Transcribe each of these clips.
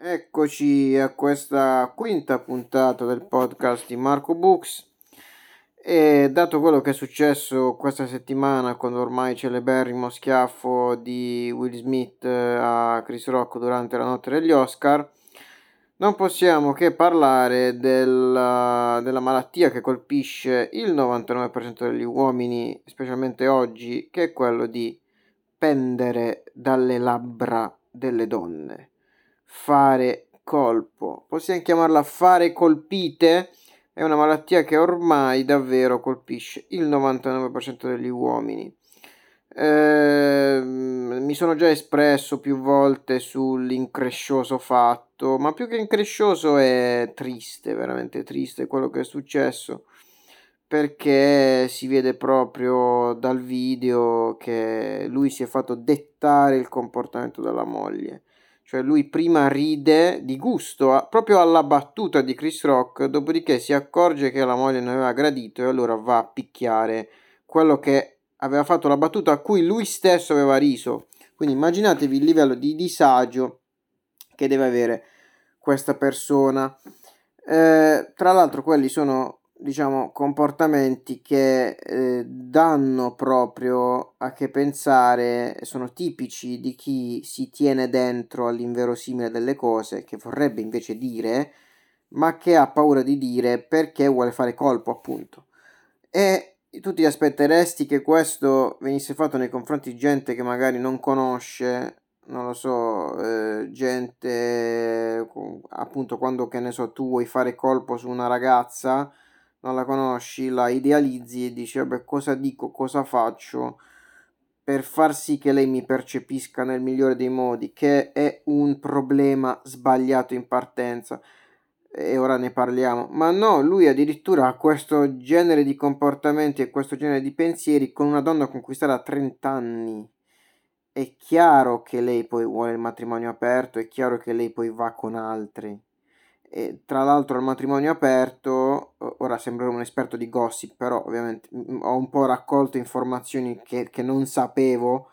Eccoci a questa quinta puntata del podcast di Marco Books. E dato quello che è successo questa settimana con ormai celeberrimo schiaffo di Will Smith a Chris Rock durante la notte degli Oscar, non possiamo che parlare della, della malattia che colpisce il 99% degli uomini, specialmente oggi, che è quello di pendere dalle labbra delle donne fare colpo. Possiamo chiamarla fare colpite. È una malattia che ormai davvero colpisce il 99% degli uomini. Eh, mi sono già espresso più volte sull'increscioso fatto, ma più che increscioso è triste, veramente triste quello che è successo, perché si vede proprio dal video che lui si è fatto dettare il comportamento della moglie. Cioè lui prima ride di gusto, proprio alla battuta di Chris Rock, dopodiché si accorge che la moglie non aveva gradito e allora va a picchiare quello che aveva fatto la battuta a cui lui stesso aveva riso. Quindi immaginatevi il livello di disagio che deve avere questa persona. Eh, tra l'altro quelli sono diciamo, comportamenti che eh, danno proprio a che pensare, sono tipici di chi si tiene dentro all'inverosimile delle cose, che vorrebbe invece dire, ma che ha paura di dire perché vuole fare colpo, appunto. E tu ti aspetteresti che questo venisse fatto nei confronti di gente che magari non conosce, non lo so, eh, gente, appunto, quando che ne so, tu vuoi fare colpo su una ragazza non la conosci, la idealizzi e dici vabbè cosa dico, cosa faccio per far sì che lei mi percepisca nel migliore dei modi, che è un problema sbagliato in partenza e ora ne parliamo. Ma no, lui addirittura ha questo genere di comportamenti e questo genere di pensieri con una donna conquistata a 30 anni. È chiaro che lei poi vuole il matrimonio aperto, è chiaro che lei poi va con altri. E tra l'altro il matrimonio aperto, ora sembrerò un esperto di gossip, però ovviamente ho un po' raccolto informazioni che, che non sapevo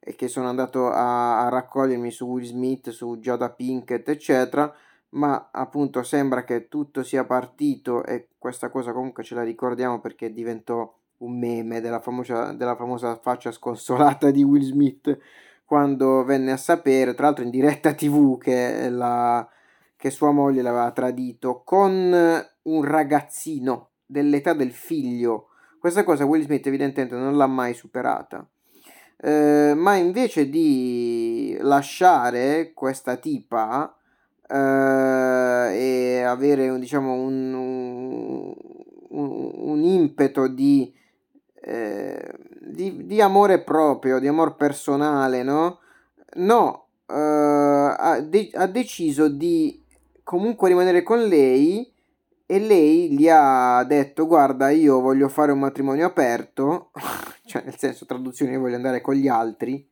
e che sono andato a, a, raccogliermi su Will Smith, su Joda Pinkett, eccetera, ma appunto sembra che tutto sia partito e questa cosa comunque ce la ricordiamo perché diventò un meme della famosa, della famosa faccia sconsolata di Will Smith quando venne a sapere, tra l'altro in diretta tv, che la che sua moglie l'aveva tradito con un ragazzino dell'età del figlio. Questa cosa Will Smith evidentemente non l'ha mai superata. Eh, ma invece di lasciare questa tipa eh, e avere diciamo, un, un, un impeto di, eh, di, di, amore proprio, di amore personale, no? No, eh, ha, de- ha deciso di comunque rimanere con lei e lei gli ha detto guarda io voglio fare un matrimonio aperto, cioè nel senso traduzione io voglio andare con gli altri.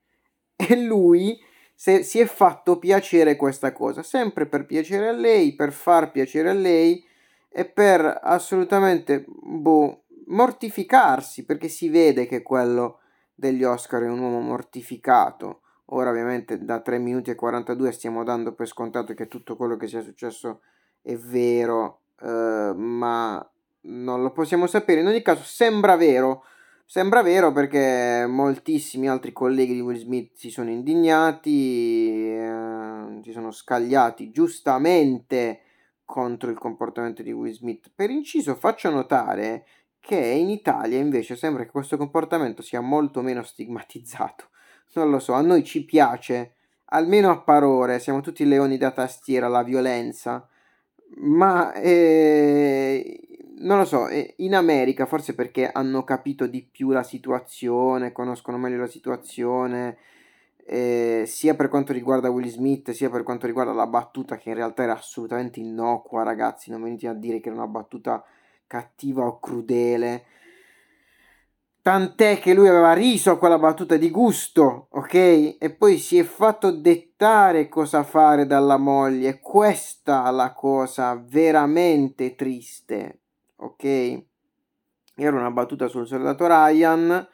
E lui se, si è fatto piacere questa cosa, sempre per piacere a lei, per far piacere a lei e per assolutamente boh, mortificarsi perché si vede che quello degli Oscar è un uomo mortificato Ora ovviamente da 3 minuti e 42 stiamo dando per scontato che tutto quello che sia successo è vero, eh, ma non lo possiamo sapere. In ogni caso sembra vero, sembra vero perché moltissimi altri colleghi di Will Smith si sono indignati, eh, si sono scagliati giustamente contro il comportamento di Will Smith. Per inciso faccio notare che in Italia invece sembra che questo comportamento sia molto meno stigmatizzato non lo so, a noi ci piace, almeno a parole, siamo tutti leoni da tastiera, la violenza, ma eh, non lo so, eh, in America forse perché hanno capito di più la situazione, conoscono meglio la situazione, eh, sia per quanto riguarda Will Smith, sia per quanto riguarda la battuta che in realtà era assolutamente innocua, ragazzi, non venite a dire che era una battuta cattiva o crudele. Tant'è che lui aveva riso a quella battuta di gusto, ok? E poi si è fatto dettare cosa fare dalla moglie. Questa è la cosa veramente triste, ok? Era una battuta sul soldato Ryan.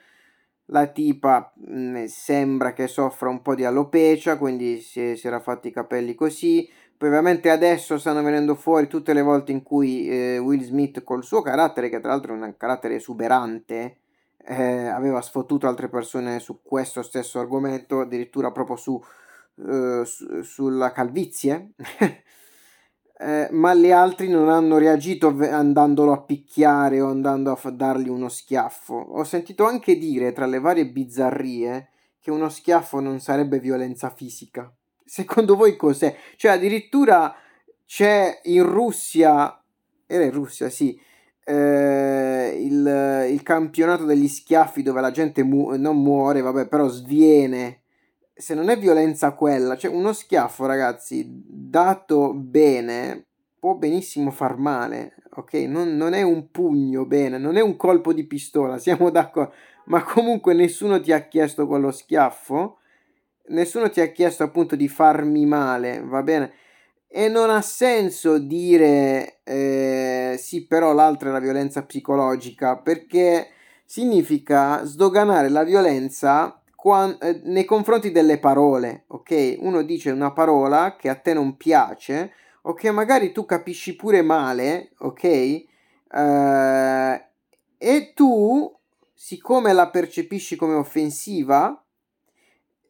La tipa mh, mm, sembra che soffra un po' di alopecia, quindi si, si era fatti i capelli così Poi ovviamente adesso stanno venendo fuori tutte le volte in cui eh, Will Smith col suo carattere, che tra l'altro è un carattere esuberante, eh, aveva sfottuto altre persone su questo stesso argomento, addirittura proprio su, eh, su sulla calvizie. eh, ma gli altri non hanno reagito andandolo a picchiare o andando a dargli uno schiaffo. Ho sentito anche dire, tra le varie bizzarrie, che uno schiaffo non sarebbe violenza fisica. Secondo voi cos'è? Cioè, addirittura c'è in Russia, era in Russia, sì, eh, il, il, campionato degli schiaffi dove la gente mu- non muore, vabbè, però sviene. Se non è violenza quella, cioè uno schiaffo, ragazzi, dato bene, può benissimo far male, ok? Non, non è un pugno bene, non è un colpo di pistola, siamo d'accordo, ma comunque nessuno ti ha chiesto quello schiaffo nessuno ti ha chiesto appunto di farmi male, va bene? E non ha senso dire eh, sì, però l'altra è la violenza psicologica, perché significa sdoganare la violenza quando, eh, nei confronti delle parole, ok? Uno dice una parola che a te non piace, o che magari tu capisci pure male, ok? Eh, e tu, siccome la percepisci come offensiva,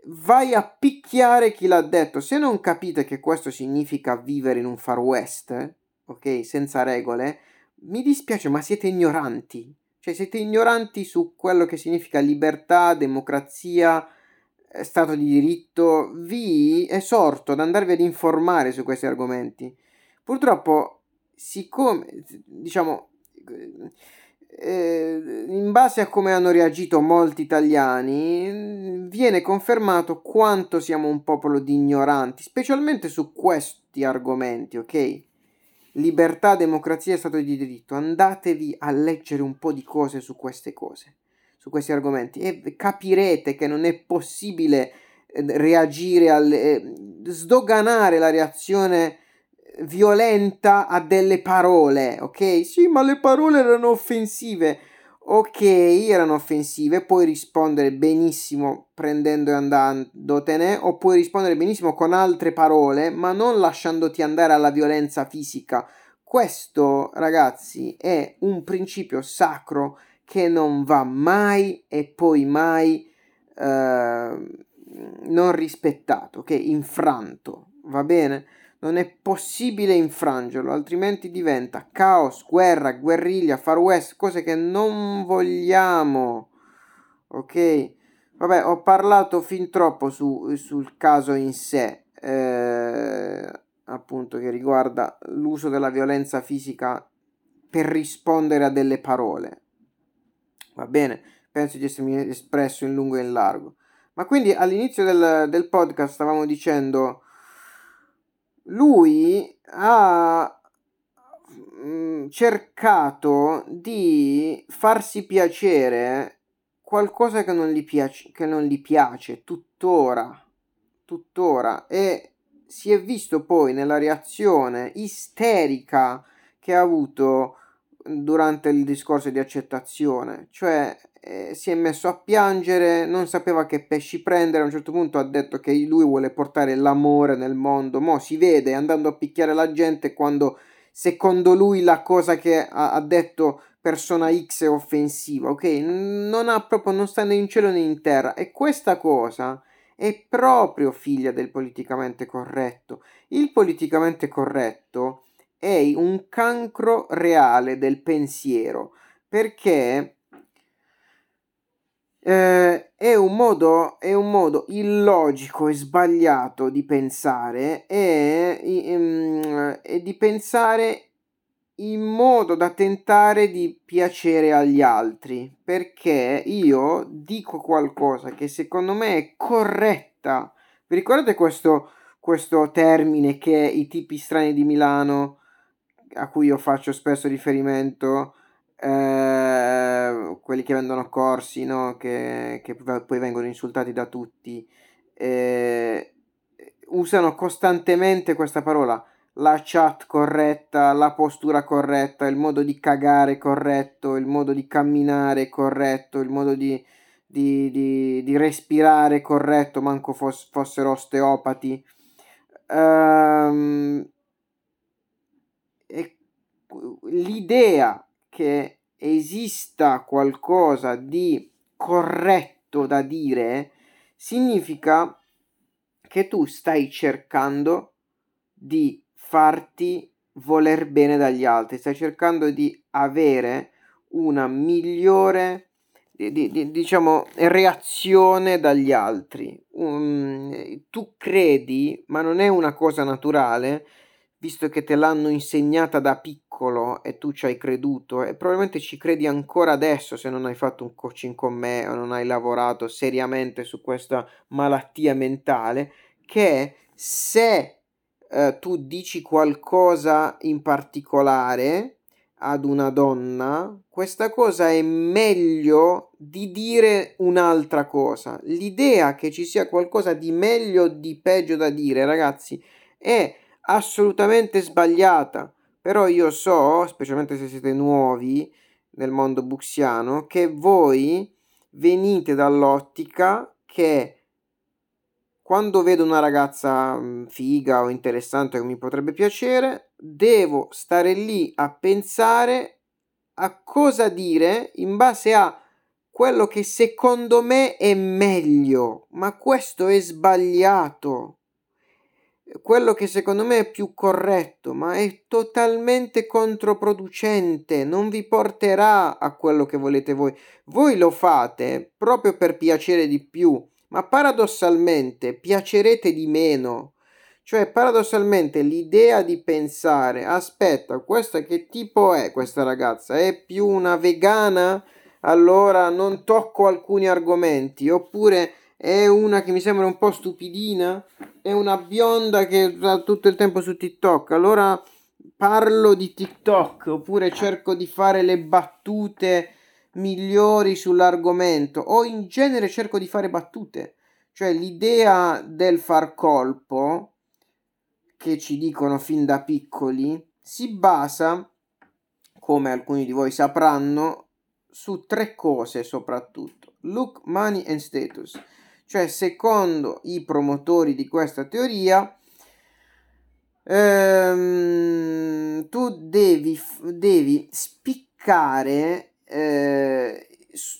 vai a picchiare chi l'ha detto. Se non capite che questo significa vivere in un far west, ok, senza regole, mi dispiace, ma siete ignoranti. Cioè, siete ignoranti su quello che significa libertà, democrazia, eh, Stato di diritto. Vi esorto ad andarvi ad informare su questi argomenti. Purtroppo, siccome, diciamo, eh, in base a come hanno reagito molti italiani, viene confermato quanto siamo un popolo di ignoranti, specialmente su questi argomenti, ok? Libertà, democrazia e Stato di diritto. Andatevi a leggere un po' di cose su queste cose, su questi argomenti e capirete che non è possibile eh, reagire al eh, sdoganare la reazione violenta a delle parole, ok? Sì, ma le parole erano offensive. Ok, erano offensive, puoi rispondere benissimo prendendo e andandotene, o puoi rispondere benissimo con altre parole, ma non lasciandoti andare alla violenza fisica. Questo, ragazzi, è un principio sacro che non va mai e poi mai eh, non rispettato, ok? Infranto, va bene? Non è possibile infrangerlo, altrimenti diventa caos, guerra, guerriglia, far west, cose che non vogliamo. Ok? Vabbè, ho parlato fin troppo su, sul caso in sé, eh, appunto, che riguarda l'uso della violenza fisica per rispondere a delle parole. Va bene? Penso di essermi espresso in lungo e in largo. Ma quindi all'inizio del, del podcast stavamo dicendo lui ha mm, cercato di farsi piacere qualcosa che non gli piace, che non gli piace tuttora, tuttora. E si è visto poi nella reazione isterica che ha avuto durante il discorso di accettazione, cioè eh, si è messo a piangere, non sapeva che pesci prendere, a un certo punto ha detto che lui vuole portare l'amore nel mondo, mo si vede andando a picchiare la gente quando secondo lui la cosa che ha, ha detto persona X è offensiva, ok? Non ha proprio, non sta né in cielo né in terra e questa cosa è proprio figlia del politicamente corretto. Il politicamente corretto è un cancro reale del pensiero perché eh, è, un modo, è un modo illogico e sbagliato di pensare e, e, e di pensare in modo da tentare di piacere agli altri perché io dico qualcosa che secondo me è corretta. Vi ricordate questo, questo termine che i tipi strani di Milano a cui io faccio spesso riferimento eh, quelli che vendono corsi, no? che, che, poi vengono insultati da tutti, eh, usano costantemente questa parola, la chat corretta, la postura corretta, il modo di cagare corretto, il modo di camminare corretto, il modo di, di, di, di respirare corretto, manco fos, fossero osteopati. Um, l'idea che esista qualcosa di corretto da dire significa che tu stai cercando di farti voler bene dagli altri, stai cercando di avere una migliore di, di, diciamo reazione dagli altri. Um, tu credi, ma non è una cosa naturale, visto che te l'hanno insegnata da piccolo e tu ci hai creduto e probabilmente ci credi ancora adesso se non hai fatto un coaching con me o non hai lavorato seriamente su questa malattia mentale, che se eh, tu dici qualcosa in particolare, ad una donna, questa cosa è meglio di dire un'altra cosa. L'idea che ci sia qualcosa di meglio o di peggio da dire, ragazzi, è assolutamente sbagliata. Però io so, specialmente se siete nuovi nel mondo buxiano, che voi venite dall'ottica che quando vedo una ragazza mm, figa o interessante che mi potrebbe piacere, devo stare lì a pensare a cosa dire in base a quello che secondo me è meglio, ma questo è sbagliato. Quello che secondo me è più corretto, ma è totalmente controproducente, non vi porterà a quello che volete voi. Voi lo fate proprio per piacere di più ma paradossalmente piacerete di meno. Cioè, paradossalmente, l'idea di pensare, aspetta, questa che tipo è questa ragazza? È più una vegana? Allora non tocco alcuni argomenti, oppure è una che mi sembra un po' stupidina, è una bionda che sta tutto il tempo su TikTok, allora parlo di TikTok, oppure cerco di fare le battute migliori sull'argomento o in genere cerco di fare battute. Cioè l'idea del far colpo, che ci dicono fin da piccoli, si basa, come alcuni di voi sapranno, su tre cose soprattutto. Look, money and status. Cioè, secondo i promotori di questa teoria, ehm, tu devi, devi spiccare eh,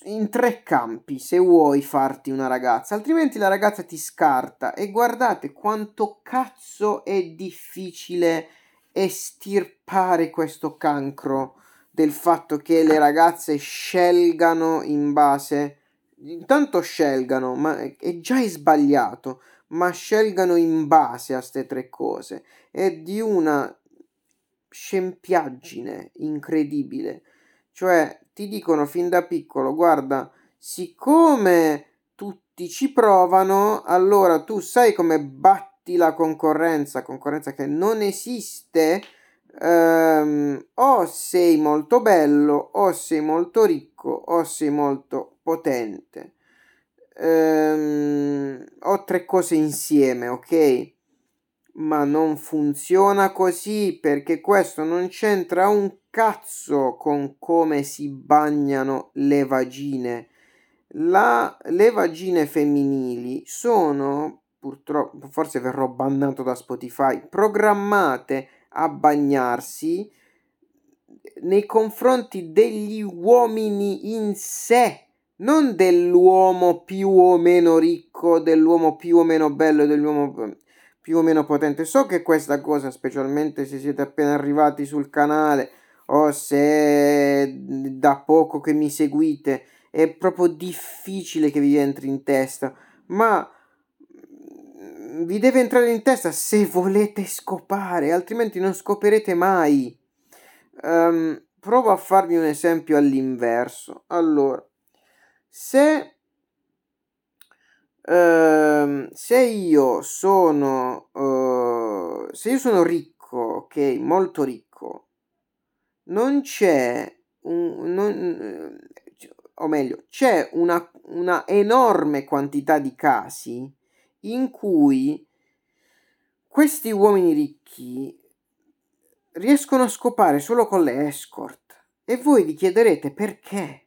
in tre campi se vuoi farti una ragazza, altrimenti la ragazza ti scarta. E guardate quanto cazzo è difficile estirpare questo cancro del fatto che le ragazze scelgano in base intanto scelgano, ma è già sbagliato, ma scelgano in base a queste tre cose. È di una scempiaggine incredibile. Cioè, ti dicono fin da piccolo, guarda, siccome tutti ci provano, allora tu sai come batti la concorrenza, concorrenza che non esiste, ehm, o sei molto bello, o sei molto ricco, o sei molto potente. Ehm, ho tre cose insieme, ok? Ma non funziona così perché questo non c'entra un cazzo con come si bagnano le vagine. La, le vagine femminili sono, purtroppo, forse verrò bannato da Spotify, programmate a bagnarsi nei confronti degli uomini in sé, non dell'uomo più o meno ricco, dell'uomo più o meno bello, dell'uomo più o meno potente. So che questa cosa, specialmente se siete appena arrivati sul canale, o se da poco che mi seguite è proprio difficile che vi entri in testa, ma vi deve entrare in testa se volete scopare, altrimenti non scoperete mai. Um, provo a farvi un esempio all'inverso. Allora, se, uh, se io sono uh, se io sono ricco, ok, molto ricco, non c'è un, non, o meglio, c'è una, una enorme quantità di casi in cui questi uomini ricchi riescono a scopare solo con le escort e voi vi chiederete perché.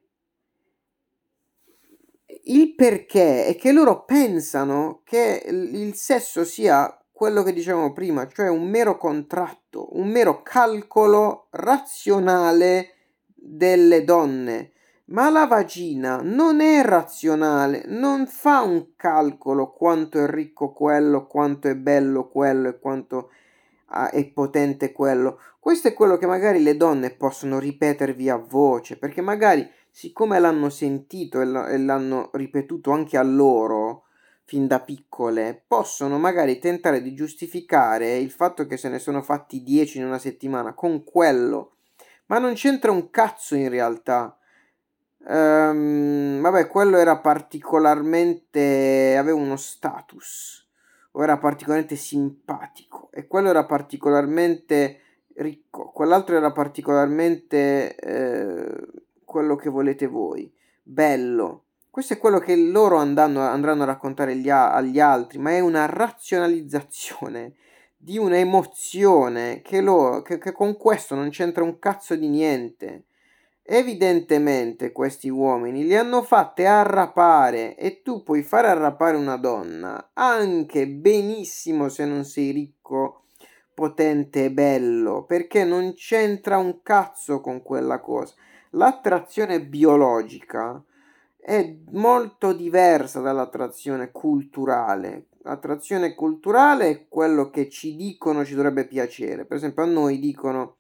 Il perché è che loro pensano che il sesso sia quello che dicevamo prima, cioè un mero contratto, un mero calcolo razionale delle donne. Ma la vagina non è razionale, non fa un calcolo quanto è ricco quello, quanto è bello quello e quanto ah, è potente quello. Questo è quello che magari le donne possono ripetervi a voce, perché magari siccome l'hanno sentito e l'hanno ripetuto anche a loro, fin da piccole, possono magari tentare di giustificare il fatto che se ne sono fatti 10 in una settimana con quello, ma non c'entra un cazzo in realtà. Um, vabbè, quello era particolarmente. aveva uno status, o era particolarmente simpatico, e quello era particolarmente ricco, quell'altro era particolarmente eh, quello che volete voi, bello questo è quello che loro andranno, andranno a raccontare agli, agli altri, ma è una razionalizzazione di un'emozione che, loro, che, che con questo non c'entra un cazzo di niente. Evidentemente questi uomini li hanno fatte arrapare e tu puoi fare arrapare una donna anche benissimo se non sei ricco, potente e bello, perché non c'entra un cazzo con quella cosa. L'attrazione biologica è molto diversa dall'attrazione culturale. L'attrazione culturale è quello che ci dicono ci dovrebbe piacere. Per esempio, a noi dicono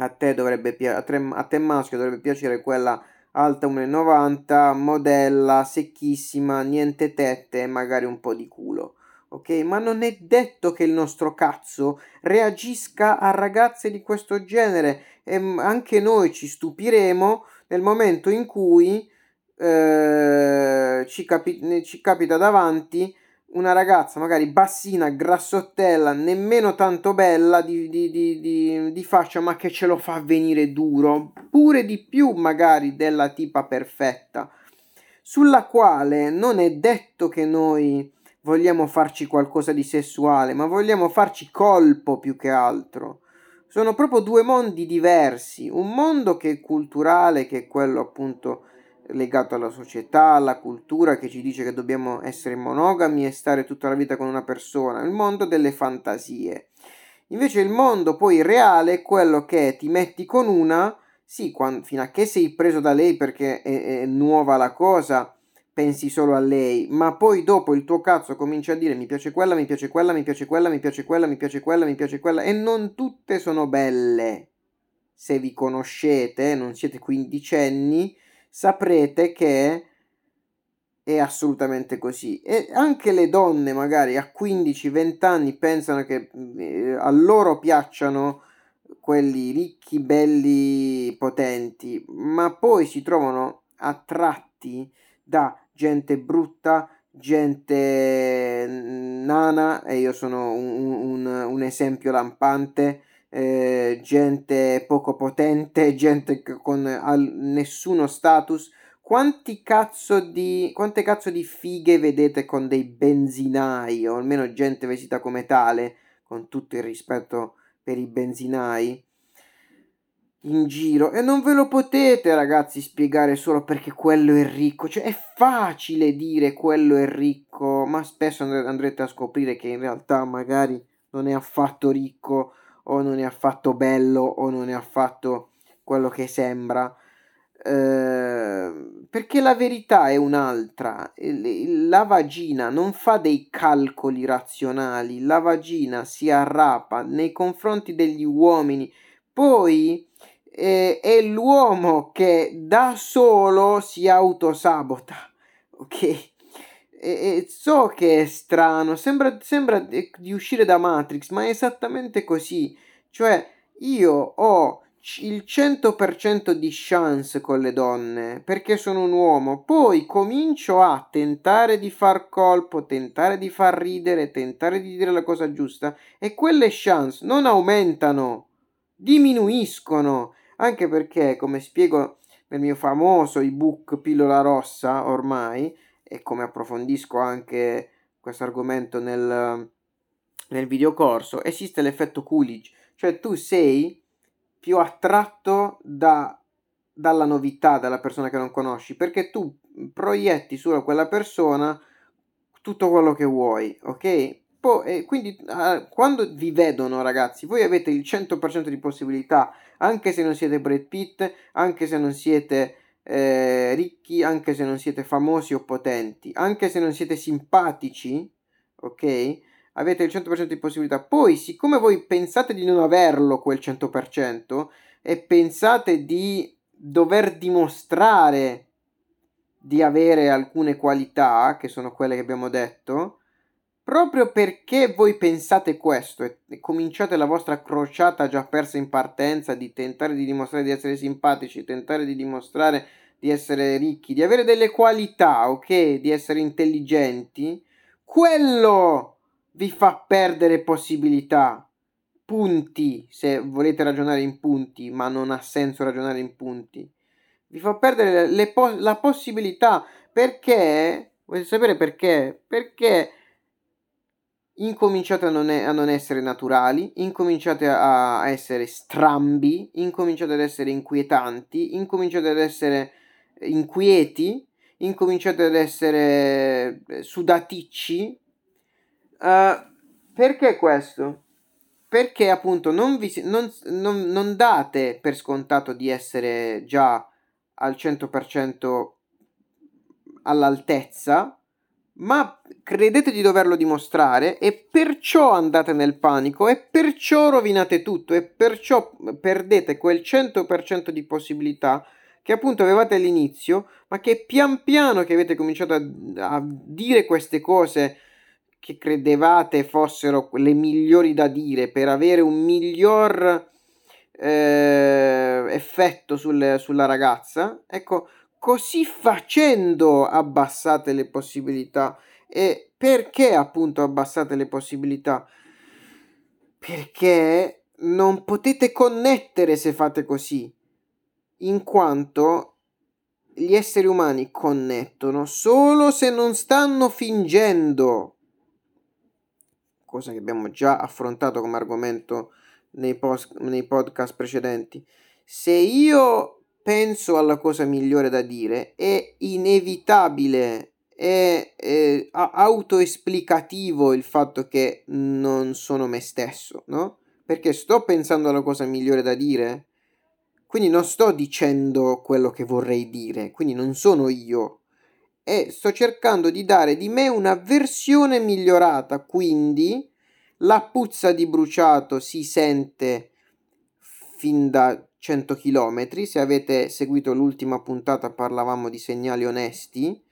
a te dovrebbe piacere, a te maschio dovrebbe piacere quella alta 1,90, modella, secchissima, niente tette e magari un po' di culo. Ok, ma non è detto che il nostro cazzo reagisca a ragazze di questo genere e anche noi ci stupiremo nel momento in cui eh, ci, capi- ci capita davanti una ragazza magari bassina, grassottella, nemmeno tanto bella di, di, di, di, faccia, ma che ce lo fa venire duro, pure di più magari della tipa perfetta, sulla quale non è detto che noi vogliamo farci qualcosa di sessuale, ma vogliamo farci colpo più che altro. Sono proprio due mondi diversi, un mondo che è culturale, che è quello appunto legato alla società, alla cultura che ci dice che dobbiamo essere monogami e stare tutta la vita con una persona, il mondo delle fantasie. Invece il mondo poi reale è quello che ti metti con una, sì, quando, fino a che sei preso da lei perché è, è nuova la cosa, pensi solo a lei, ma poi dopo il tuo cazzo comincia a dire mi piace quella, mi piace quella, mi piace quella, mi piace quella, mi piace quella, mi piace quella, e non tutte sono belle. Se vi conoscete, non siete quindicenni, saprete che è assolutamente così. E anche le donne, magari a 15-20 anni, pensano che eh, a loro piacciono quelli ricchi, belli, potenti, ma poi si trovano attratti da gente brutta, gente nana, e io sono un, un, un esempio lampante eh, gente poco potente, gente con al, nessuno status. Quanti cazzo di, quante cazzo di fighe vedete con dei benzinai, o almeno gente vestita come tale, con tutto il rispetto per i benzinai, in giro. E non ve lo potete, ragazzi, spiegare solo perché quello è ricco. Cioè, è facile dire quello è ricco, ma spesso andrete a scoprire che in realtà magari non è affatto ricco o non è affatto bello o non è affatto quello che sembra. Eh, perché la verità è un'altra. La vagina non fa dei calcoli razionali, la vagina si arrapa nei confronti degli uomini. Poi eh, è l'uomo che da solo si autosabota. Ok? E, e so che è strano, sembra, sembra di uscire da Matrix, ma è esattamente così. Cioè, io ho il 100% di chance con le donne perché sono un uomo, poi comincio a tentare di far colpo, tentare di far ridere, tentare di dire la cosa giusta e quelle chance non aumentano, diminuiscono, anche perché, come spiego nel mio famoso ebook Pillola Rossa ormai, e come approfondisco anche questo argomento nel, nel videocorso, esiste l'effetto Coolidge, cioè tu sei più attratto da, dalla novità della persona che non conosci, perché tu proietti su quella persona tutto quello che vuoi, ok? e quindi uh, quando vi vedono ragazzi, voi avete il 100% di possibilità, anche se non siete Brad Pitt, anche se non siete eh, ricchi, anche se non siete famosi o potenti, anche se non siete simpatici, ok? Avete il 100% di possibilità. Poi, siccome voi pensate di non averlo quel 100% e pensate di dover dimostrare di avere alcune qualità, che sono quelle che abbiamo detto, proprio perché voi pensate questo e, e cominciate la vostra crociata già persa in partenza di tentare di dimostrare di essere simpatici, tentare di dimostrare di essere ricchi, di avere delle qualità, ok? Di essere intelligenti, quello vi fa perdere possibilità. Punti, se volete ragionare in punti, ma non ha senso ragionare in punti. Vi fa perdere po- la possibilità perché, volete sapere perché? Perché incominciate a non, è, a non essere naturali, incominciate a, a essere strambi, incominciate ad essere inquietanti, incominciate ad essere inquieti, incominciate ad essere eh, sudaticci. Uh, perché questo? Perché appunto non, vi, non, non, non date per scontato di essere già al 100% all'altezza, ma credete di doverlo dimostrare e perciò andate nel panico e perciò rovinate tutto e perciò perdete quel 100% di possibilità che appunto avevate all'inizio, ma che pian piano che avete cominciato a, a dire queste cose che credevate fossero le migliori da dire per avere un miglior eh, effetto sul, sulla ragazza, ecco, così facendo abbassate le possibilità. E perché appunto abbassate le possibilità? Perché non potete connettere se fate così in quanto gli esseri umani connettono solo se non stanno fingendo, cosa che abbiamo già affrontato come argomento nei, post, nei podcast precedenti. Se io penso alla cosa migliore da dire, è inevitabile, è, è autoesplicativo il fatto che non sono me stesso, no? Perché sto pensando alla cosa migliore da dire quindi non sto dicendo quello che vorrei dire, quindi non sono io. E sto cercando di dare di me una versione migliorata, quindi la puzza di bruciato si sente fin da 100 km. Se avete seguito l'ultima puntata parlavamo di segnali onesti.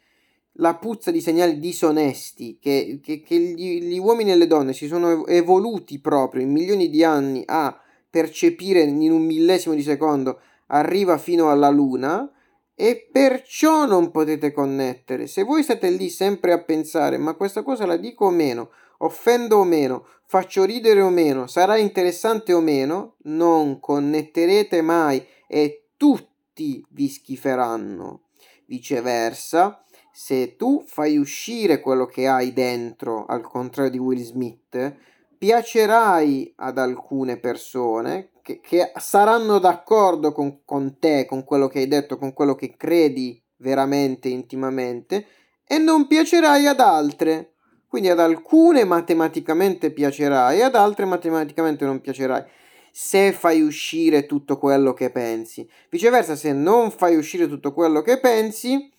La puzza di segnali disonesti che, che, che gli, gli uomini e le donne si sono evoluti proprio in milioni di anni a percepire in un millesimo di secondo arriva fino alla luna e perciò non potete connettere. Se voi state lì sempre a pensare ma questa cosa la dico o meno, offendo o meno, faccio ridere o meno, sarà interessante o meno, non connetterete mai e tutti vi schiferanno. Viceversa, se tu fai uscire quello che hai dentro, al contrario di Will Smith, piacerai ad alcune persone che, che saranno d'accordo con, con te, con quello che hai detto, con quello che credi veramente, intimamente, e non piacerai ad altre. Quindi ad alcune matematicamente piacerai, ad altre matematicamente non piacerai. Se fai uscire tutto quello che pensi. Viceversa, se non fai uscire tutto quello che pensi,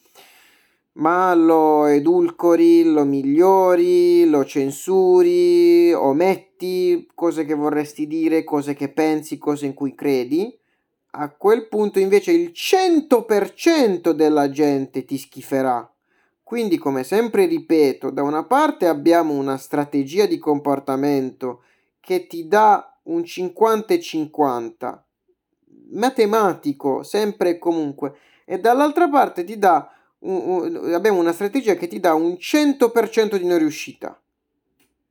ma lo edulcori, lo migliori, lo censuri, ometti cose che vorresti dire, cose che pensi, cose in cui credi, a quel punto invece il 100% della gente ti schiferà. Quindi, come sempre ripeto, da una parte abbiamo una strategia di comportamento che ti dà un 50 e 50, matematico, sempre e comunque, e dall'altra parte ti dà abbiamo una strategia che ti dà un 100% di non riuscita,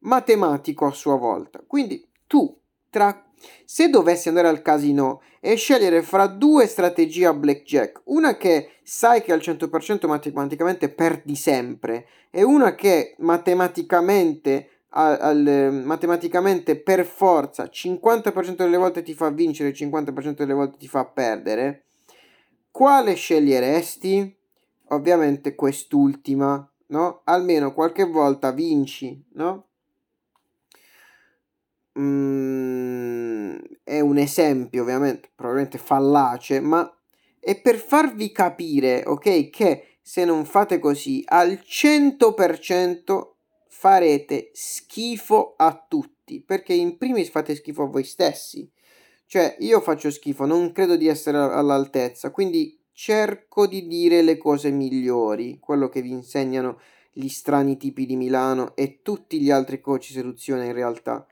matematico a sua volta. Quindi tu, tra, se dovessi andare al casino e scegliere fra due strategie a blackjack, una che sai che al 100% matematicamente perdi sempre e una che matematicamente al, al, matematicamente per forza 50% delle volte ti fa vincere, 50% delle volte ti fa perdere, quale sceglieresti? Ovviamente quest'ultima, no? Almeno qualche volta vinci, no? mm, è un esempio ovviamente, probabilmente fallace, ma è per farvi capire, ok, che se non fate così al 100% farete schifo a tutti, perché in primis fate schifo a voi stessi. Cioè, io faccio schifo, non credo di essere all'altezza, quindi cerco di dire le cose migliori, quello che vi insegnano gli strani tipi di Milano e tutti gli altri coach seduzione in realtà.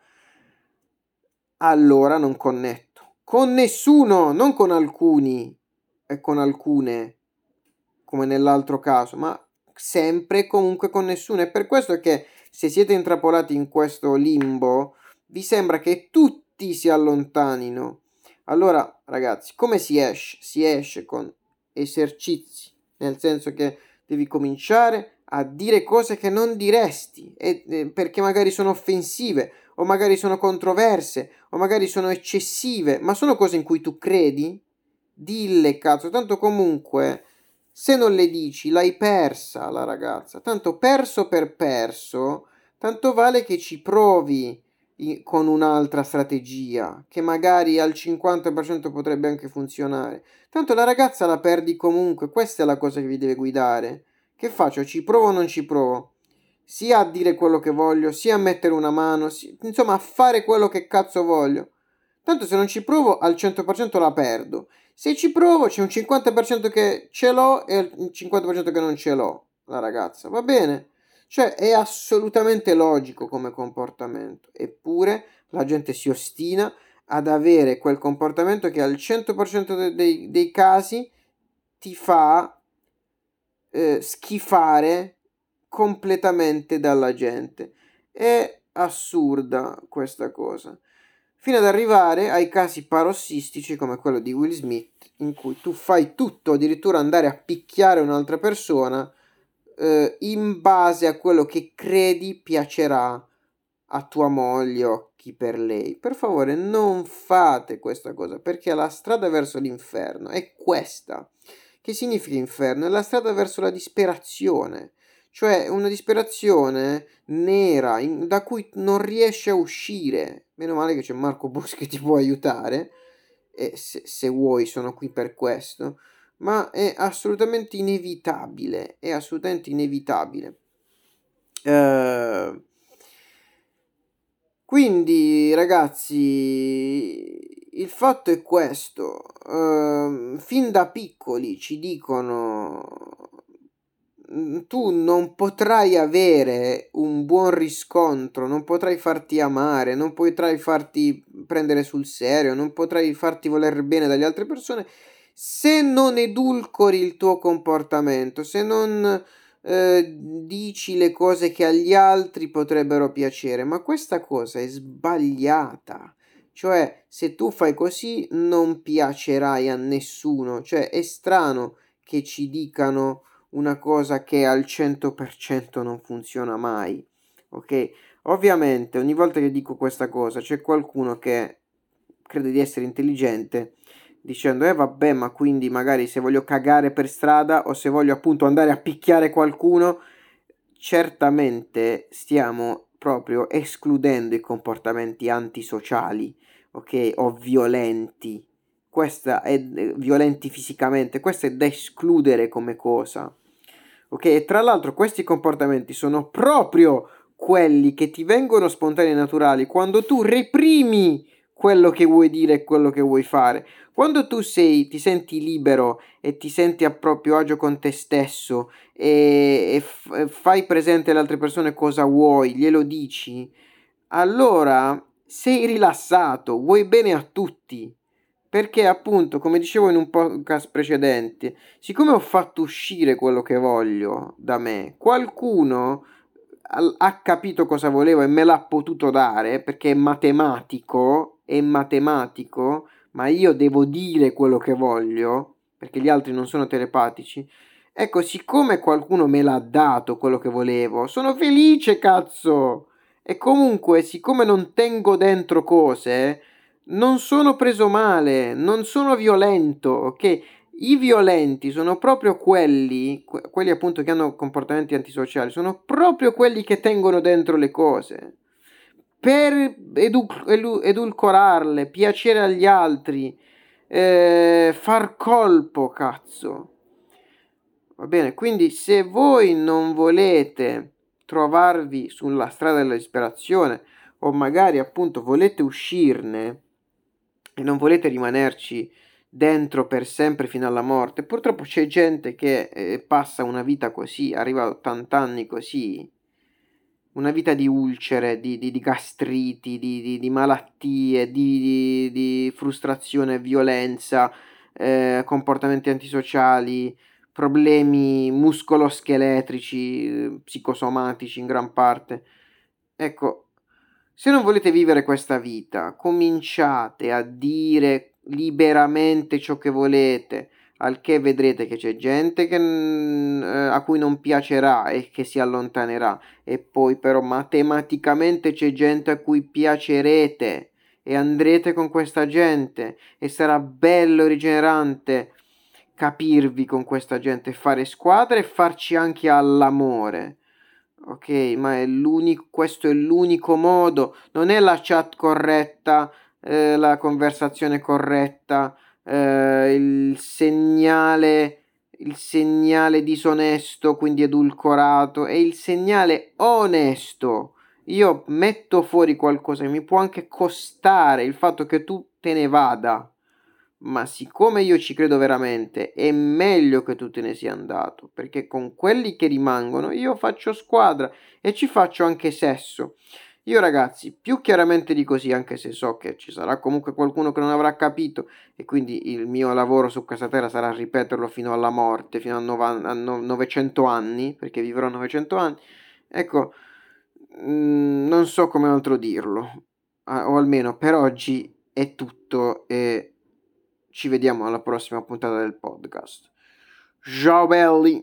Allora non connetto con nessuno, non con alcuni e con alcune, come nell'altro caso, ma sempre e comunque con nessuno. È per questo che se siete intrappolati in questo limbo, vi sembra che tutti si allontanino. Allora, ragazzi, come si esce? Si esce con esercizi, nel senso che devi cominciare a dire cose che non diresti, e, e, perché magari sono offensive, o magari sono controverse, o magari sono eccessive, ma sono cose in cui tu credi? Dille, cazzo, tanto comunque, se non le dici, l'hai persa la ragazza, tanto perso per perso, tanto vale che ci provi con un'altra strategia che magari al 50% potrebbe anche funzionare. Tanto la ragazza la perdi comunque, questa è la cosa che vi deve guidare. Che faccio? Ci provo o non ci provo? Sia a dire quello che voglio, sia a mettere una mano, sia, insomma a fare quello che cazzo voglio. Tanto se non ci provo al 100% la perdo. Se ci provo c'è un 50% che ce l'ho e un 50% che non ce l'ho, la ragazza. Va bene? Cioè è assolutamente logico come comportamento, eppure la gente si ostina ad avere quel comportamento che al 100% de- dei, dei casi ti fa eh, schifare completamente dalla gente. È assurda questa cosa. Fino ad arrivare ai casi parossistici come quello di Will Smith, in cui tu fai tutto, addirittura andare a picchiare un'altra persona eh, in base a quello che credi piacerà a tua moglie o chi per lei. Per favore, non fate questa cosa perché la strada verso l'inferno è questa. Che significa inferno? È la strada verso la disperazione, cioè una disperazione nera in, da cui non riesci a uscire. Meno male che c'è Marco Bus che ti può aiutare, e se, se vuoi sono qui per questo ma è assolutamente inevitabile, è assolutamente inevitabile. Uh, quindi ragazzi, il fatto è questo, uh, fin da piccoli ci dicono tu non potrai avere un buon riscontro, non potrai farti amare, non potrai farti prendere sul serio, non potrai farti voler bene dalle altre persone se non edulcori il tuo comportamento, se non eh, dici le cose che agli altri potrebbero piacere, ma questa cosa è sbagliata. Cioè, se tu fai così non piacerai a nessuno, cioè è strano che ci dicano una cosa che al 100% non funziona mai. Ok? Ovviamente, ogni volta che dico questa cosa, c'è qualcuno che crede di essere intelligente dicendo eh vabbè ma quindi magari se voglio cagare per strada o se voglio appunto andare a picchiare qualcuno certamente stiamo proprio escludendo i comportamenti antisociali ok o violenti. Questa è violenti fisicamente questo è da escludere come cosa ok? E tra l'altro questi comportamenti sono proprio quelli che ti vengono spontanei e naturali quando tu reprimi quello che vuoi dire e quello che vuoi fare. Quando tu sei, ti senti libero e ti senti a proprio agio con te stesso e, e f- fai presente alle altre persone cosa vuoi, glielo dici, allora sei rilassato, vuoi bene a tutti. Perché appunto, come dicevo in un podcast precedente, siccome ho fatto uscire quello che voglio da me, qualcuno ha capito cosa volevo e me l'ha potuto dare perché è matematico, è matematico, ma io devo dire quello che voglio perché gli altri non sono telepatici. Ecco, siccome qualcuno me l'ha dato quello che volevo, sono felice, cazzo! E comunque, siccome non tengo dentro cose, non sono preso male, non sono violento, ok? I violenti sono proprio quelli, quelli appunto che hanno comportamenti antisociali, sono proprio quelli che tengono dentro le cose. Per edu- edulcorarle, piacere agli altri, eh, far colpo, cazzo. Va bene, quindi se voi non volete trovarvi sulla strada della disperazione o magari appunto volete uscirne e non volete rimanerci dentro per sempre fino alla morte, purtroppo c'è gente che eh, passa una vita così, arriva a 80 anni così, una vita di ulcere, di, di, di gastriti, di, di malattie, di, frustrazione, violenza, eh, comportamenti antisociali, problemi muscoloscheletrici, psicosomatici in gran parte. Ecco, se non volete vivere questa vita, cominciate a dire liberamente ciò che volete, al che vedrete che c'è gente che, eh, a cui non piacerà e che si allontanerà. E poi però matematicamente c'è gente a cui piacerete e andrete con questa gente. E sarà bello rigenerante capirvi con questa gente, fare squadra e farci anche all'amore. Ok, ma è l'unico, questo è l'unico modo, non è la chat corretta, eh, la conversazione corretta, eh, il segnale il segnale disonesto, quindi edulcorato, e il segnale onesto. Io metto fuori qualcosa che mi può anche costare il fatto che tu te ne vada, ma siccome io ci credo veramente, è meglio che tu te ne sia andato, perché con quelli che rimangono io faccio squadra e ci faccio anche sesso. Io ragazzi, più chiaramente di così, anche se so che ci sarà comunque qualcuno che non avrà capito e quindi il mio lavoro su questa terra sarà ripeterlo fino alla morte, fino a, nova- a no- 900 anni, perché vivrò 900 anni, ecco, mh, mm, non so come altro dirlo, o almeno per oggi è tutto e ci vediamo alla prossima puntata del podcast. Ciao belli!